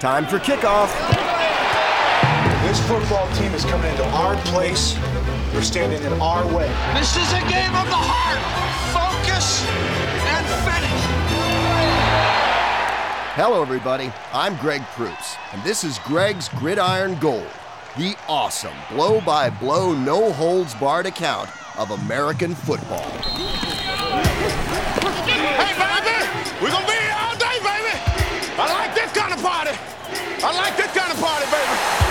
Time for kickoff. This football team is coming into our place. They're standing in our way. This is a game of the heart. Focus and finish. Hello, everybody. I'm Greg Proops, and this is Greg's Gridiron Gold, the awesome blow by blow, no holds barred account of American football. I like this kind of party, baby.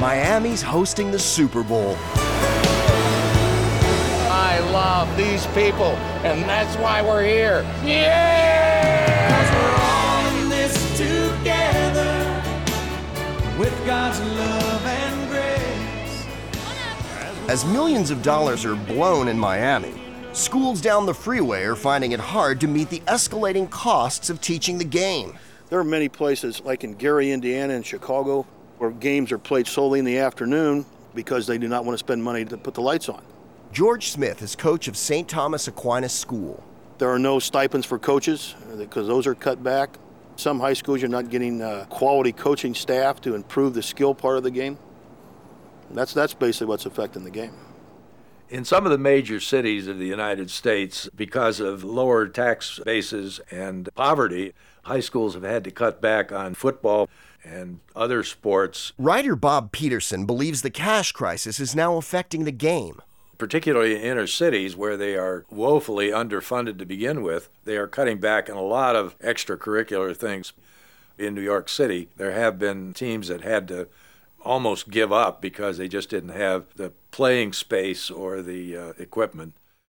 Miami's hosting the Super Bowl. I love these people, and that's why we're here. Yeah! we're all in this together with God's love and grace. As millions of dollars are blown in Miami, schools down the freeway are finding it hard to meet the escalating costs of teaching the game. There are many places, like in Gary, Indiana, and Chicago, where games are played solely in the afternoon because they do not want to spend money to put the lights on. George Smith is coach of St. Thomas Aquinas School. There are no stipends for coaches because those are cut back. Some high schools are not getting uh, quality coaching staff to improve the skill part of the game. That's that's basically what's affecting the game. In some of the major cities of the United States, because of lower tax bases and poverty, high schools have had to cut back on football and other sports. Writer Bob Peterson believes the cash crisis is now affecting the game. Particularly in inner cities where they are woefully underfunded to begin with, they are cutting back on a lot of extracurricular things. In New York City, there have been teams that had to almost give up because they just didn't have the playing space or the uh, equipment.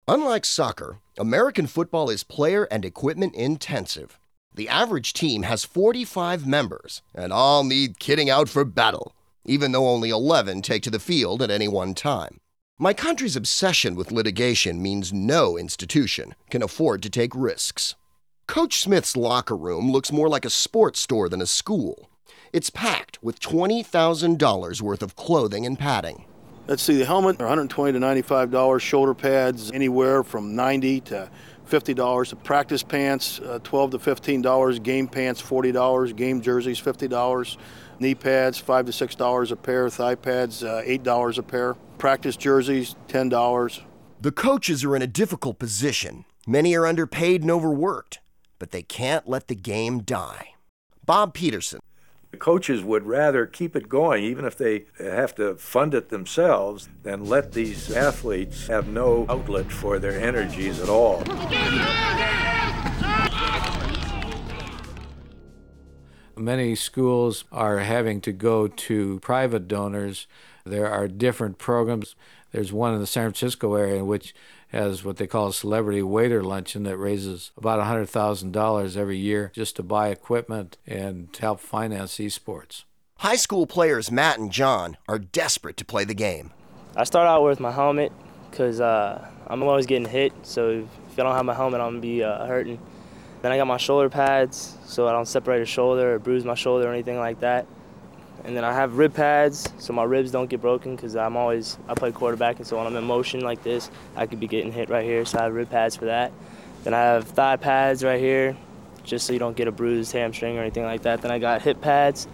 Unlike soccer, American football is player and equipment intensive. The average team has 45 members, and all need kitting out for battle, even though only 11 take to the field at any one time. My country's obsession with litigation means no institution can afford to take risks. Coach Smith's locker room looks more like a sports store than a school. It's packed with $20,000 worth of clothing and padding. Let's see, the helmet, 120 to 95 dollars. Shoulder pads, anywhere from 90 to 50 dollars. The practice pants, uh, 12 to 15 dollars. Game pants, 40 dollars. Game jerseys, 50 dollars. Knee pads, five to six dollars a pair. Thigh pads, uh, eight dollars a pair. Practice jerseys, 10 dollars. The coaches are in a difficult position. Many are underpaid and overworked, but they can't let the game die. Bob Peterson, coaches would rather keep it going, even if they have to fund it themselves, than let these athletes have no outlet for their energies at all. Many schools are having to go to private donors. There are different programs. There's one in the San Francisco area in which has what they call a celebrity waiter luncheon that raises about $100,000 every year just to buy equipment and help finance esports. high school players Matt and John are desperate to play the game. I start out with my helmet because uh, I'm always getting hit. So if, if I don't have my helmet, I'm gonna be uh, hurting. Then I got my shoulder pads so I don't separate a shoulder or bruise my shoulder or anything like that. And then I have rib pads so my ribs don't get broken because I'm always I play quarterback and so when I'm in motion like this, I could be getting hit right here. So I have rib pads for that. Then I have thigh pads right here just so you don't get a bruised hamstring or anything like that. Then I got hip pads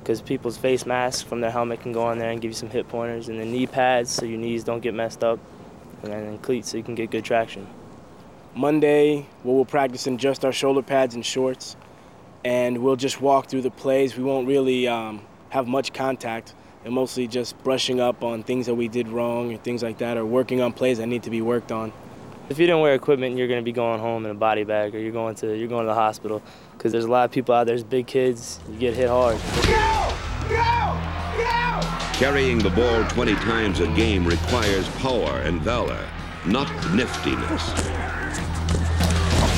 because people's face masks from their helmet can go on there and give you some hip pointers, and then knee pads so your knees don't get messed up, and then cleats so you can get good traction. Monday, we'll, we'll practice in just our shoulder pads and shorts, and we'll just walk through the plays. We won't really um, have much contact, and mostly just brushing up on things that we did wrong or things like that, or working on plays that need to be worked on. If you didn't wear equipment, you're gonna be going home in a body bag, or you're going to you're going to the hospital, because there's a lot of people out there. There's big kids. You get hit hard. Carrying the ball 20 times a game requires power and valor, not niftiness.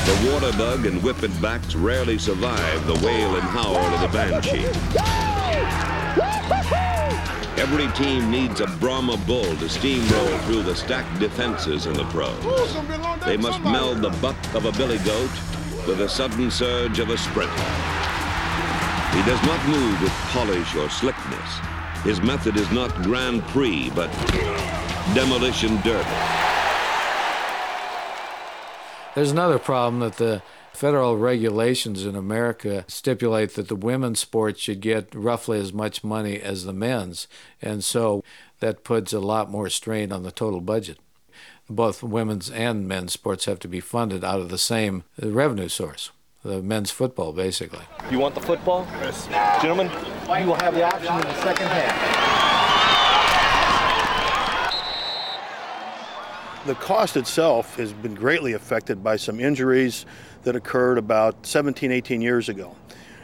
The water bug and whippet backs rarely survive the wail and howl of the banshee. Every team needs a Brahma bull to steamroll through the stacked defenses in the pros. They must meld the buck of a billy goat with the sudden surge of a sprinter. He does not move with polish or slickness. His method is not Grand Prix, but demolition derby. There's another problem that the Federal regulations in America stipulate that the women's sports should get roughly as much money as the men's, and so that puts a lot more strain on the total budget. Both women's and men's sports have to be funded out of the same revenue source, the men's football, basically. You want the football? Yes. Gentlemen, you will have the option in the second half. The cost itself has been greatly affected by some injuries that occurred about 17, 18 years ago.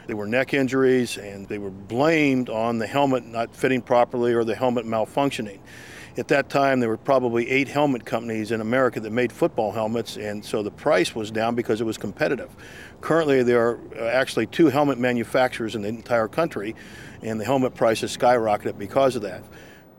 They were neck injuries and they were blamed on the helmet not fitting properly or the helmet malfunctioning. At that time, there were probably eight helmet companies in America that made football helmets, and so the price was down because it was competitive. Currently, there are uh, actually two helmet manufacturers in the entire country, and the helmet price has skyrocketed because of that.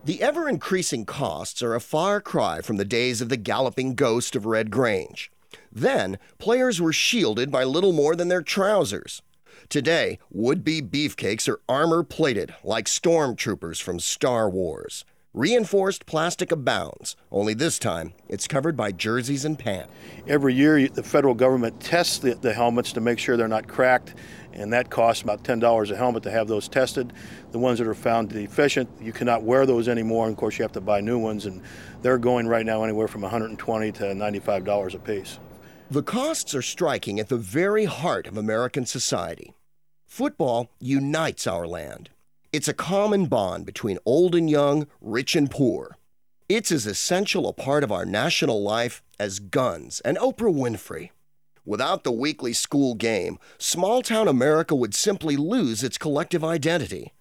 The ever increasing costs are a far cry from the days of the galloping ghost of Red Grange. Then, players were shielded by little more than their trousers. Today, would be beefcakes are armor plated like stormtroopers from Star Wars. Reinforced plastic abounds, only this time it's covered by jerseys and pants. Every year, the federal government tests the, the helmets to make sure they're not cracked and that costs about $10 a helmet to have those tested. The ones that are found deficient, you cannot wear those anymore. And of course, you have to buy new ones, and they're going right now anywhere from 120 to $95 a piece. The costs are striking at the very heart of American society. Football unites our land. It's a common bond between old and young, rich and poor. It's as essential a part of our national life as guns and Oprah Winfrey. Without the weekly school game, small town America would simply lose its collective identity.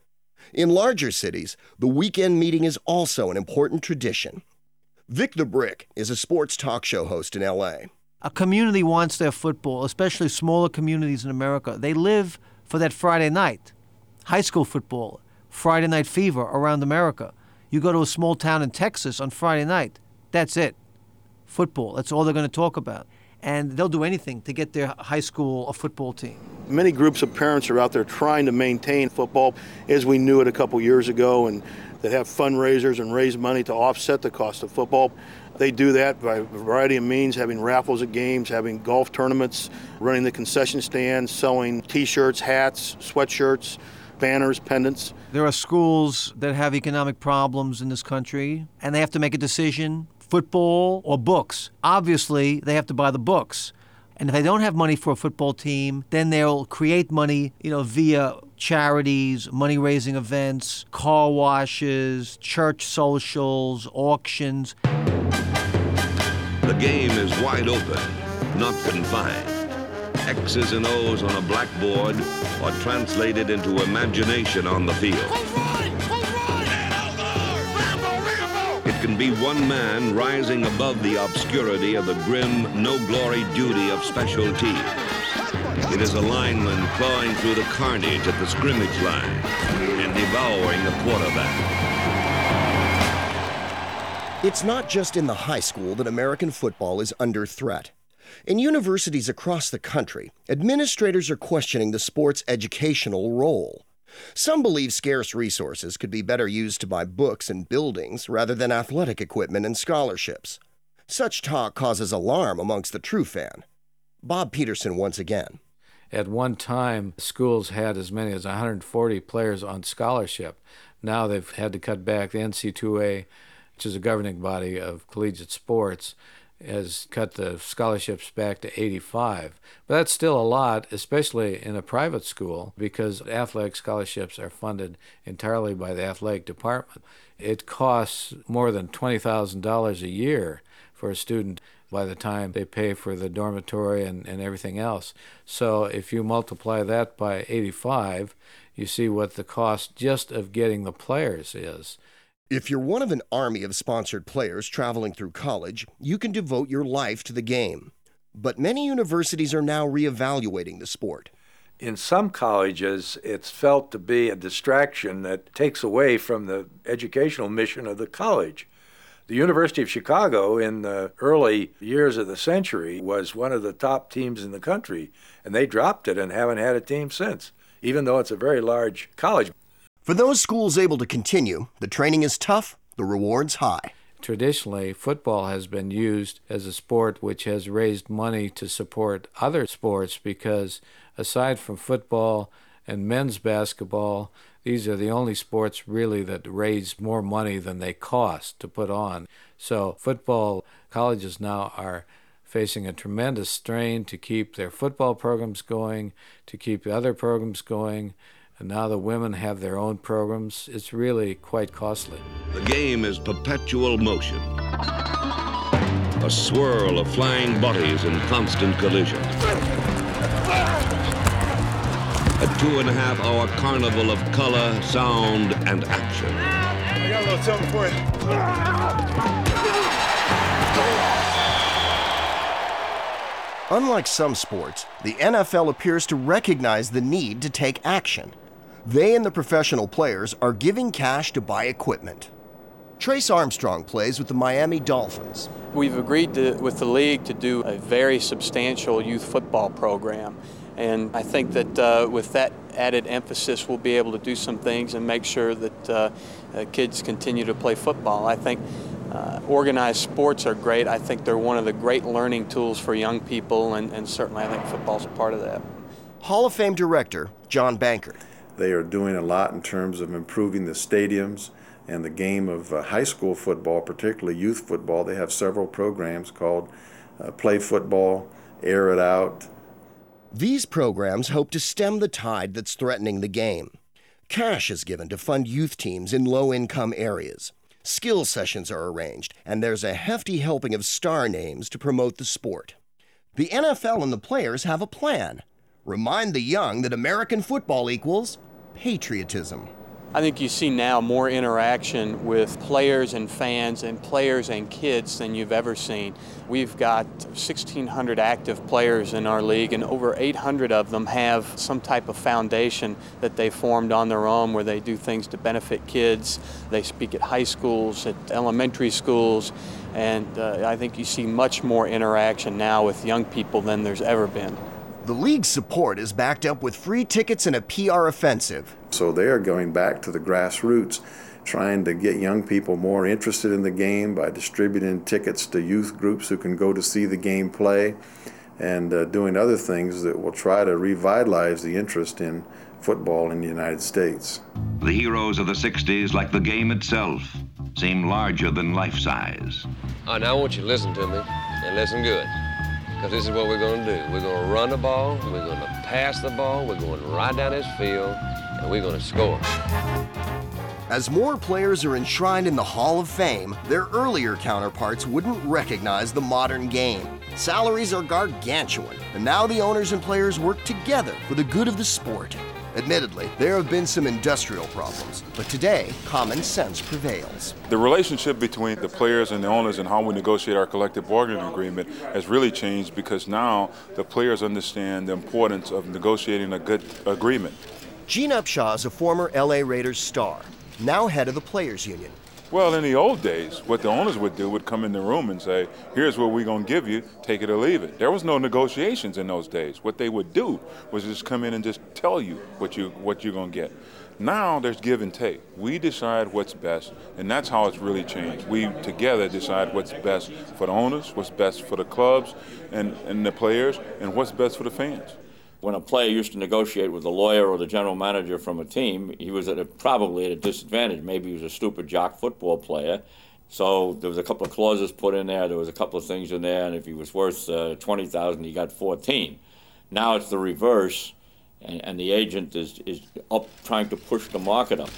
In larger cities, the weekend meeting is also an important tradition. Vic the Brick is a sports talk show host in LA. A community wants their football, especially smaller communities in America. They live for that Friday night. High school football, Friday night fever around America. You go to a small town in Texas on Friday night, that's it. Football, that's all they're going to talk about and they'll do anything to get their high school a football team. Many groups of parents are out there trying to maintain football as we knew it a couple years ago and that have fundraisers and raise money to offset the cost of football. They do that by a variety of means, having raffles at games, having golf tournaments, running the concession stands, selling t-shirts, hats, sweatshirts, banners, pendants. There are schools that have economic problems in this country and they have to make a decision football or books. Obviously, they have to buy the books. And if they don't have money for a football team, then they'll create money, you know, via charities, money raising events, car washes, church socials, auctions. The game is wide open, not confined. X's and O's on a blackboard are translated into imagination on the field. It can be one man rising above the obscurity of the grim, no-glory duty of special teams. It is a lineman clawing through the carnage at the scrimmage line and devouring the quarterback. It's not just in the high school that American football is under threat. In universities across the country, administrators are questioning the sport's educational role. Some believe scarce resources could be better used to buy books and buildings rather than athletic equipment and scholarships. Such talk causes alarm amongst the true fan. Bob Peterson once again. At one time, schools had as many as 140 players on scholarship. Now they've had to cut back. The NCAA, which is a governing body of collegiate sports, has cut the scholarships back to 85. But that's still a lot, especially in a private school, because athletic scholarships are funded entirely by the athletic department. It costs more than $20,000 a year for a student by the time they pay for the dormitory and, and everything else. So if you multiply that by 85, you see what the cost just of getting the players is. If you're one of an army of sponsored players traveling through college, you can devote your life to the game. But many universities are now reevaluating the sport. In some colleges, it's felt to be a distraction that takes away from the educational mission of the college. The University of Chicago, in the early years of the century, was one of the top teams in the country, and they dropped it and haven't had a team since, even though it's a very large college. For those schools able to continue, the training is tough, the rewards high. traditionally, football has been used as a sport which has raised money to support other sports because aside from football and men's basketball, these are the only sports really that raise more money than they cost to put on. So, football colleges now are facing a tremendous strain to keep their football programs going, to keep other programs going. And now the women have their own programs. It's really quite costly. The game is perpetual motion. A swirl of flying bodies in constant collision. A two and a half hour carnival of color, sound, and action. I got a little something for you. Unlike some sports, the NFL appears to recognize the need to take action. They and the professional players are giving cash to buy equipment. Trace Armstrong plays with the Miami Dolphins. We've agreed to, with the league to do a very substantial youth football program. And I think that uh, with that added emphasis, we'll be able to do some things and make sure that uh, uh, kids continue to play football. I think uh, organized sports are great. I think they're one of the great learning tools for young people, and, and certainly I think football's a part of that. Hall of Fame director John Bankert. They are doing a lot in terms of improving the stadiums and the game of uh, high school football, particularly youth football. They have several programs called uh, Play Football, Air It Out. These programs hope to stem the tide that's threatening the game. Cash is given to fund youth teams in low income areas. Skill sessions are arranged, and there's a hefty helping of star names to promote the sport. The NFL and the players have a plan. Remind the young that American football equals patriotism. I think you see now more interaction with players and fans and players and kids than you've ever seen. We've got 1,600 active players in our league, and over 800 of them have some type of foundation that they formed on their own where they do things to benefit kids. They speak at high schools, at elementary schools, and uh, I think you see much more interaction now with young people than there's ever been. The league's support is backed up with free tickets and a PR offensive. So they are going back to the grassroots, trying to get young people more interested in the game by distributing tickets to youth groups who can go to see the game play and uh, doing other things that will try to revitalize the interest in football in the United States. The heroes of the 60s, like the game itself, seem larger than life size. Uh, now I want you to listen to me and listen good because this is what we're going to do. We're going to run the ball, we're going to pass the ball, we're going right down this field, and we're going to score. As more players are enshrined in the Hall of Fame, their earlier counterparts wouldn't recognize the modern game. Salaries are gargantuan, and now the owners and players work together for the good of the sport. Admittedly, there have been some industrial problems, but today, common sense prevails. The relationship between the players and the owners and how we negotiate our collective bargaining agreement has really changed because now the players understand the importance of negotiating a good agreement. Gene Upshaw is a former LA Raiders star, now head of the Players Union. Well, in the old days, what the owners would do would come in the room and say, here's what we're going to give you, take it or leave it. There was no negotiations in those days. What they would do was just come in and just tell you what, you, what you're going to get. Now there's give and take. We decide what's best, and that's how it's really changed. We together decide what's best for the owners, what's best for the clubs and, and the players, and what's best for the fans when a player used to negotiate with the lawyer or the general manager from a team, he was at a, probably at a disadvantage. Maybe he was a stupid jock football player. So there was a couple of clauses put in there. There was a couple of things in there, and if he was worth uh, twenty thousand, he got fourteen. Now it's the reverse, and, and the agent is is up trying to push the market up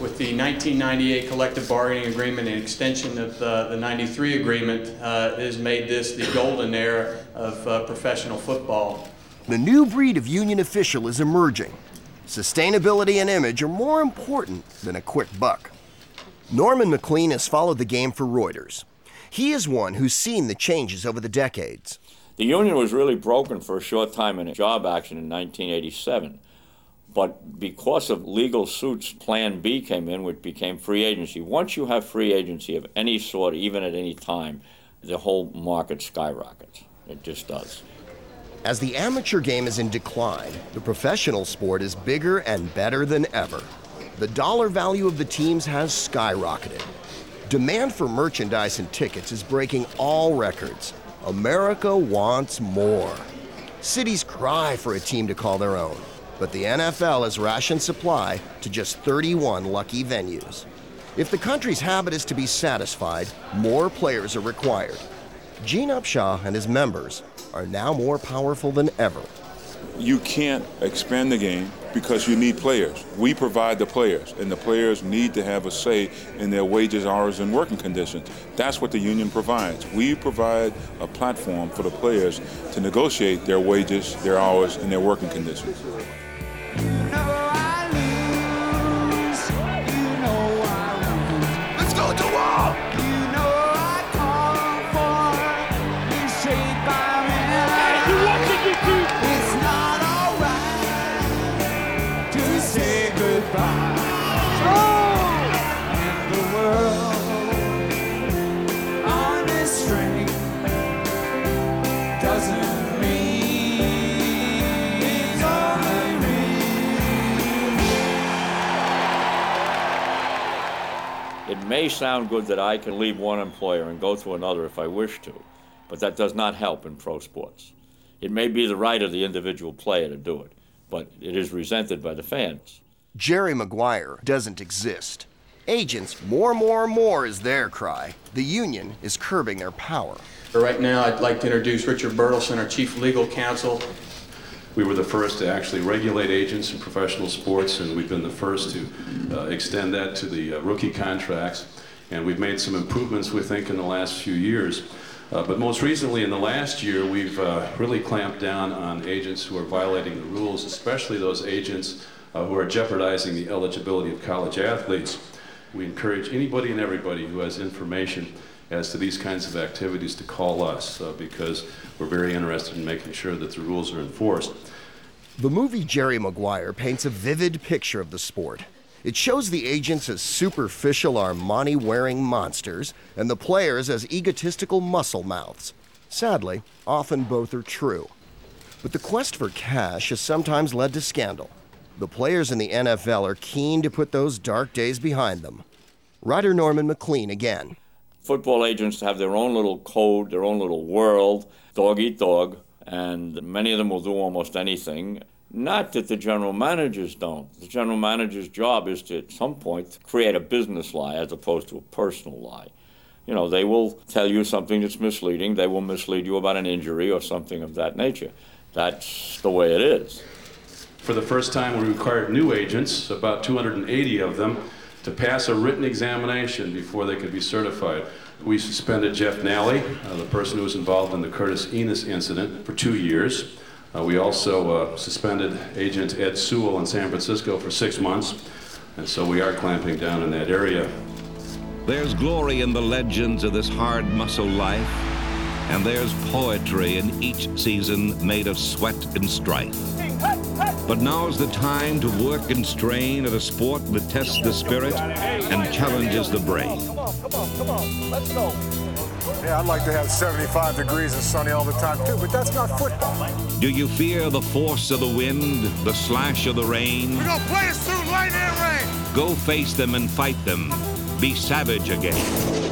with the 1998 collective bargaining agreement and extension of the, the 93 agreement uh, has made this the golden era of uh, professional football. The new breed of union official is emerging. Sustainability and image are more important than a quick buck. Norman McLean has followed the game for Reuters. He is one who's seen the changes over the decades. The union was really broken for a short time in a job action in 1987. But because of legal suits, Plan B came in, which became free agency. Once you have free agency of any sort, even at any time, the whole market skyrockets. It just does. As the amateur game is in decline, the professional sport is bigger and better than ever. The dollar value of the teams has skyrocketed. Demand for merchandise and tickets is breaking all records. America wants more. Cities cry for a team to call their own, but the NFL has rationed supply to just 31 lucky venues. If the country's habit is to be satisfied, more players are required. Gene Upshaw and his members are now more powerful than ever. You can't expand the game because you need players. We provide the players, and the players need to have a say in their wages, hours, and working conditions. That's what the union provides. We provide a platform for the players to negotiate their wages, their hours, and their working conditions. May sound good that I can leave one employer and go to another if I wish to, but that does not help in pro sports. It may be the right of the individual player to do it, but it is resented by the fans. Jerry Maguire doesn't exist. Agents, more, more, more is their cry. The union is curbing their power. Right now, I'd like to introduce Richard Berthelsen, our Chief Legal Counsel. We were the first to actually regulate agents in professional sports, and we've been the first to uh, extend that to the uh, rookie contracts. And we've made some improvements, we think, in the last few years. Uh, but most recently, in the last year, we've uh, really clamped down on agents who are violating the rules, especially those agents uh, who are jeopardizing the eligibility of college athletes. We encourage anybody and everybody who has information as to these kinds of activities to call us uh, because we're very interested in making sure that the rules are enforced. The movie Jerry Maguire paints a vivid picture of the sport. It shows the agents as superficial Armani wearing monsters and the players as egotistical muscle mouths. Sadly, often both are true. But the quest for cash has sometimes led to scandal. The players in the NFL are keen to put those dark days behind them. Writer Norman McLean again. Football agents have their own little code, their own little world, dog eat dog, and many of them will do almost anything. Not that the general managers don't. The general manager's job is to, at some point, create a business lie as opposed to a personal lie. You know, they will tell you something that's misleading. They will mislead you about an injury or something of that nature. That's the way it is. For the first time, we required new agents, about 280 of them, to pass a written examination before they could be certified. We suspended Jeff Nalley, uh, the person who was involved in the Curtis Enis incident, for two years. Uh, we also uh, suspended Agent Ed Sewell in San Francisco for six months, and so we are clamping down in that area. There's glory in the legends of this hard muscle life, and there's poetry in each season made of sweat and strife. But now's the time to work and strain at a sport that tests the spirit and challenges the brain. Come on, come on, come on. Let's go. Yeah, I'd like to have 75 degrees and sunny all the time too, but that's not football. Do you fear the force of the wind, the slash of the rain? We're gonna play us through light and rain. Go face them and fight them. Be savage again.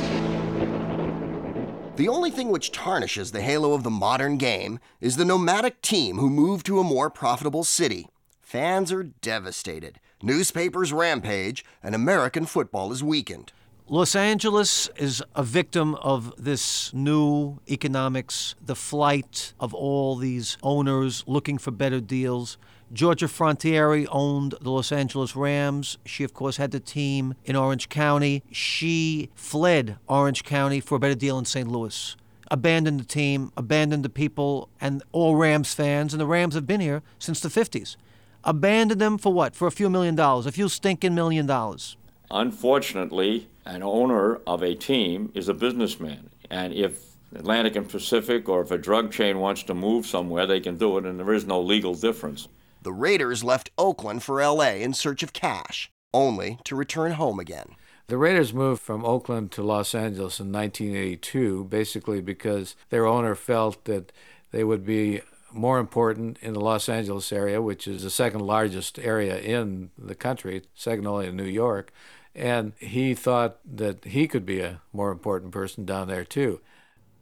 The only thing which tarnishes the halo of the modern game is the nomadic team who moved to a more profitable city. Fans are devastated, newspapers rampage, and American football is weakened. Los Angeles is a victim of this new economics, the flight of all these owners looking for better deals. Georgia Frontiere owned the Los Angeles Rams. She, of course, had the team in Orange County. She fled Orange County for a better deal in St. Louis. Abandoned the team, abandoned the people, and all Rams fans, and the Rams have been here since the 50s. Abandoned them for what? For a few million dollars, a few stinking million dollars. Unfortunately, an owner of a team is a businessman. And if Atlantic and Pacific or if a drug chain wants to move somewhere, they can do it, and there is no legal difference. The Raiders left Oakland for LA in search of cash, only to return home again. The Raiders moved from Oakland to Los Angeles in 1982, basically because their owner felt that they would be more important in the Los Angeles area, which is the second largest area in the country, second only to New York, And he thought that he could be a more important person down there, too.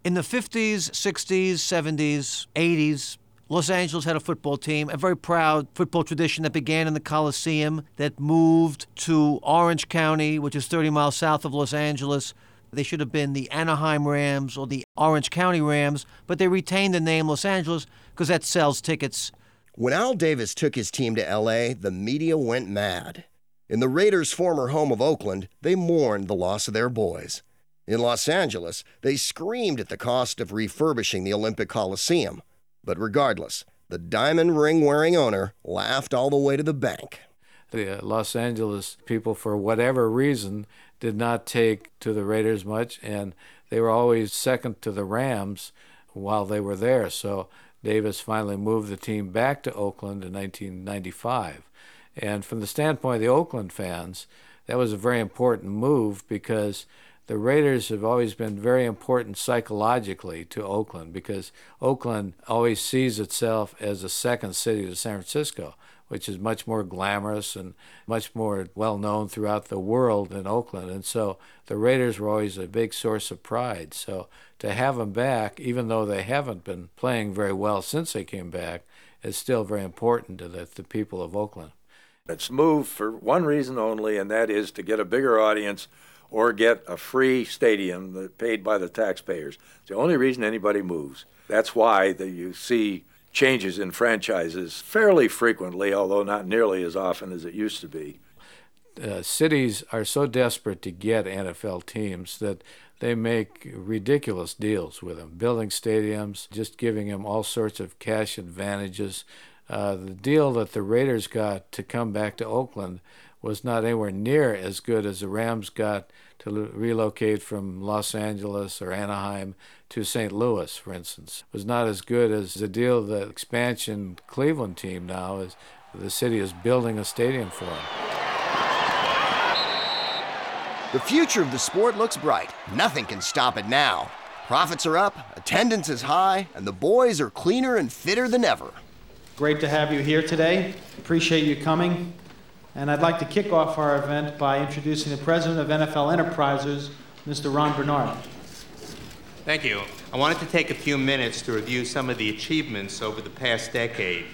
In the 50s, 60s, 70s, 80s, Los Angeles had a football team, a very proud football tradition that began in the Coliseum, that moved to Orange County, which is 30 miles south of Los Angeles. They should have been the Anaheim Rams or the Orange County Rams, but they retained the name Los Angeles because that sells tickets. When Al Davis took his team to LA, the media went mad. In the Raiders' former home of Oakland, they mourned the loss of their boys. In Los Angeles, they screamed at the cost of refurbishing the Olympic Coliseum. But regardless, the diamond ring wearing owner laughed all the way to the bank. The uh, Los Angeles people, for whatever reason, did not take to the Raiders much, and they were always second to the Rams while they were there. So Davis finally moved the team back to Oakland in 1995. And from the standpoint of the Oakland fans, that was a very important move because the Raiders have always been very important psychologically to Oakland because Oakland always sees itself as a second city to San Francisco, which is much more glamorous and much more well known throughout the world than Oakland. And so the Raiders were always a big source of pride. So to have them back, even though they haven't been playing very well since they came back, is still very important to the, the people of Oakland. It's moved for one reason only, and that is to get a bigger audience or get a free stadium that paid by the taxpayers. It's the only reason anybody moves. That's why the, you see changes in franchises fairly frequently, although not nearly as often as it used to be. Uh, cities are so desperate to get NFL teams that they make ridiculous deals with them, building stadiums, just giving them all sorts of cash advantages. Uh, the deal that the Raiders got to come back to Oakland was not anywhere near as good as the Rams got to lo- relocate from Los Angeles or Anaheim to St. Louis, for instance. It was not as good as the deal the expansion Cleveland team now is. The city is building a stadium for them. The future of the sport looks bright. Nothing can stop it now. Profits are up, attendance is high, and the boys are cleaner and fitter than ever. Great to have you here today. Appreciate you coming. And I'd like to kick off our event by introducing the president of NFL Enterprises, Mr. Ron Bernard. Thank you. I wanted to take a few minutes to review some of the achievements over the past decade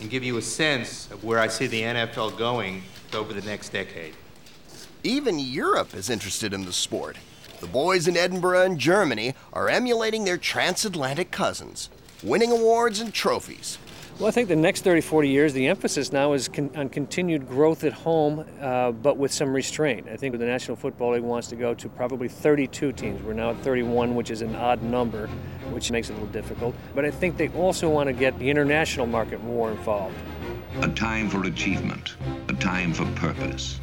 and give you a sense of where I see the NFL going over the next decade. Even Europe is interested in the sport. The boys in Edinburgh and Germany are emulating their transatlantic cousins, winning awards and trophies. Well, I think the next 30, 40 years, the emphasis now is con- on continued growth at home, uh, but with some restraint. I think the National Football League wants to go to probably 32 teams. We're now at 31, which is an odd number, which makes it a little difficult. But I think they also want to get the international market more involved. A time for achievement, a time for purpose,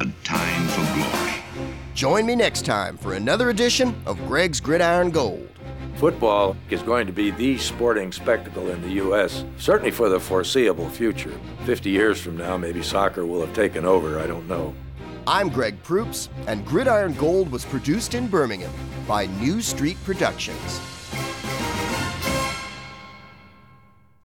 a time for glory. Join me next time for another edition of Greg's Gridiron Gold. Football is going to be the sporting spectacle in the U.S., certainly for the foreseeable future. 50 years from now, maybe soccer will have taken over, I don't know. I'm Greg Proops, and Gridiron Gold was produced in Birmingham by New Street Productions.